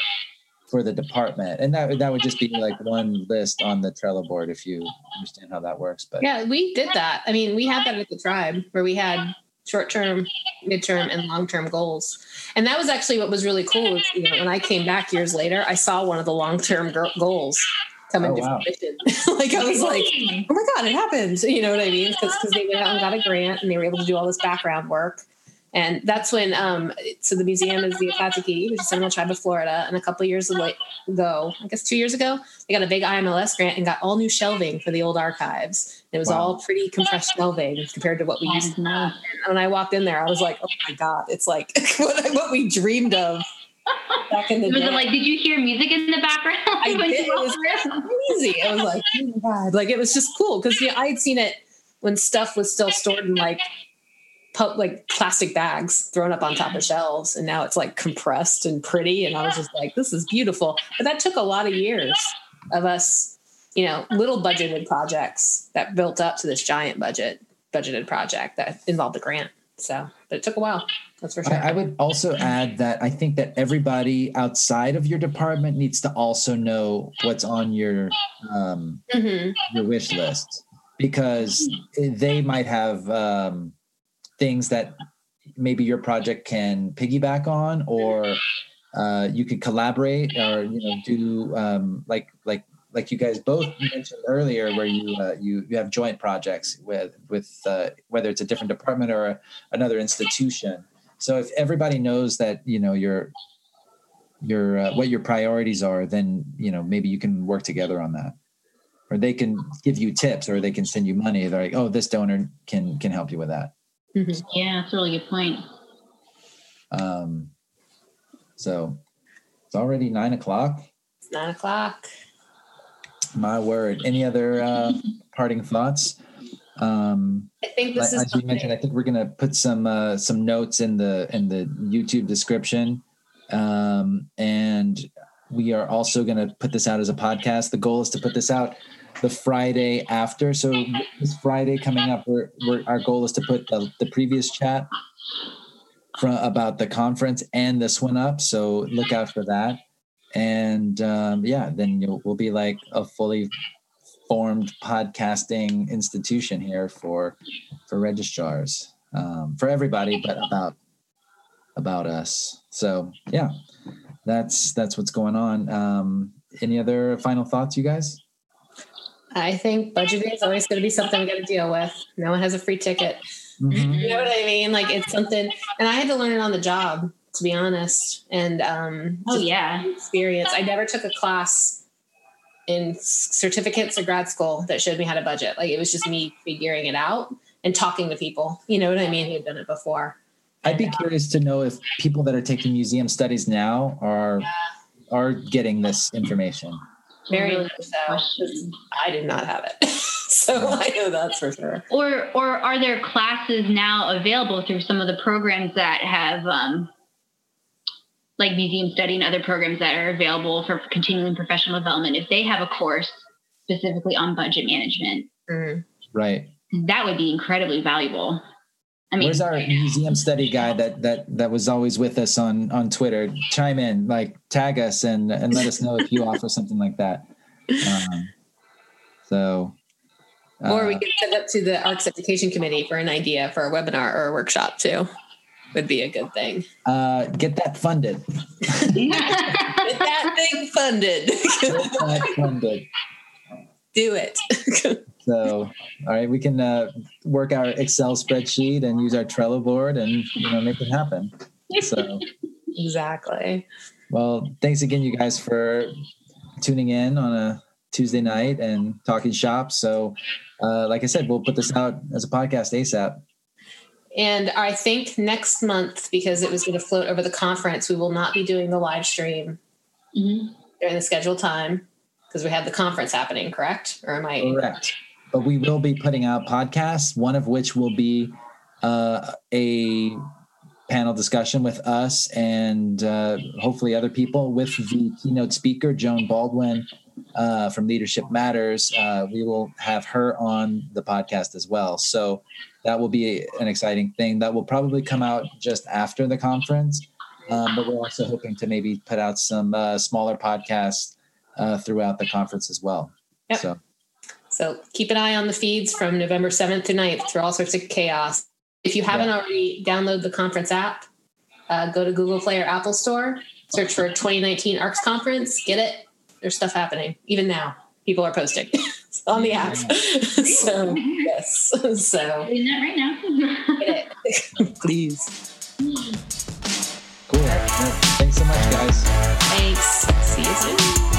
for the department, and that that would just be like one list on the Trello board if you understand how that works. But yeah, we did that. I mean, we had that at the tribe where we had short term, midterm, and long term goals. And that was actually what was really cool. Was, you know, when I came back years later, I saw one of the long term goals come into oh, wow. fruition. [LAUGHS] like I was like, oh my god, it happened. You know what I mean? Because because they went out and got a grant and they were able to do all this background work. And that's when, um, so the museum is the Ah-Tah-Thi-Ki, which is a Seminole Tribe of Florida. And a couple years ago, I guess two years ago, they got a big IMLS grant and got all new shelving for the old archives. It was wow. all pretty compressed shelving compared to what we used to know. And when I walked in there, I was like, oh my God, it's like [LAUGHS] what, what we dreamed of back in the was day. it like did you hear music in the background [LAUGHS] I did. it was [LAUGHS] [LAUGHS] crazy I was like oh my god like it was just cool because you know, I had seen it when stuff was still stored in like pu- like plastic bags thrown up on top of shelves and now it's like compressed and pretty and I was just like this is beautiful but that took a lot of years of us you know little budgeted projects that built up to this giant budget budgeted project that involved a grant So, but it took a while. That's for sure. I, I would also add that I think that everybody outside of your department needs to also know what's on your um, hmm your wish list. Because they might have um, things that maybe your project can piggyback on or uh, you could collaborate or you know do um, like like like you guys both mentioned earlier where you uh, you you have joint projects with with uh, whether it's a different department or a, another institution so if everybody knows that you know your your uh, what your priorities are then you know maybe you can work together on that. Or they can give you tips or they can send you money. They're like oh this donor can can help you with that. Yeah, that's a really good point. um so it's already nine o'clock. It's nine o'clock. my word. Any other uh parting thoughts? Um I think this like, is as you mentioned i think we're gonna put some uh some notes in the in the youtube description. Um and we are also gonna put this out as a podcast. The goal is to put this out the friday after. So this friday coming up we're, we're our goal is to put the, the previous chat from about the conference and this one up. So look out for that. And um, yeah then you'll, we'll be like a fully formed podcasting institution here for for registrars um, for everybody but about about us so yeah that's that's what's going on um, any other final thoughts you guys I think budgeting is always going to be something we got to deal with. No one has a free ticket. Mhm. You know what I mean? Like it's something, and I had to learn it on the job, to be honest. And um, Oh yeah. experience. I never took a class in certificates or grad school that showed me how to budget. Like it was just me figuring it out and talking to people. You know what I mean? Who'd done it before. i'd be curious to know if people that are taking museum studies now are are getting this information Very much good so. question. I did not have it, [LAUGHS] so I know that's for sure. Or or are there classes now available through some of the programs that have um, like museum study and other programs that are available for continuing professional development? If they have a course specifically on budget management, Mhm. right that would be incredibly valuable. I mean, Where's our museum study guy that that that was always with us on on Twitter? Chime in, like tag us and and let us know if you offer something like that. Um, so, Or we uh, could send up to the ARCS Education Committee for an idea for a webinar or a workshop too. Would be a good thing. uh, get that funded. Get that thing funded. Get that funded. Do it. [LAUGHS] So, all right, we can uh, work our Excel spreadsheet and use our Trello board and you know make it happen. So. exactly. Well, thanks again, you guys, for tuning in on a Tuesday night and talking shop. So, uh, like I said, we'll put this out as a podcast ASAP. And I think next month, because it was going to float over the conference, we will not be doing the live stream Mhm. during the scheduled time because we have the conference happening, correct? Or am I? Correct. But we will be putting out podcasts, one of which will be uh, a panel discussion with us and uh, hopefully other people with the keynote speaker, Joan Baldwin uh, from Leadership Matters. Uh, we will have her on the podcast as well. So that will be an exciting thing. That will probably come out just after the conference. Um, but we're also hoping to maybe put out some uh, smaller podcasts uh, throughout the conference as well. Yep. So. So keep an eye on the feeds from November 7th to 9th through all sorts of chaos. If you haven't already, download the conference app. Uh, go to Google Play or Apple Store, search for 2019 ARCS Conference, get it. There's stuff happening. Even now, people are posting [LAUGHS] on the app. Mm-hmm. [LAUGHS] so yes, [LAUGHS] so doing that right now. [LAUGHS] Please. Cool. Thanks so much, guys. Thanks. See you soon.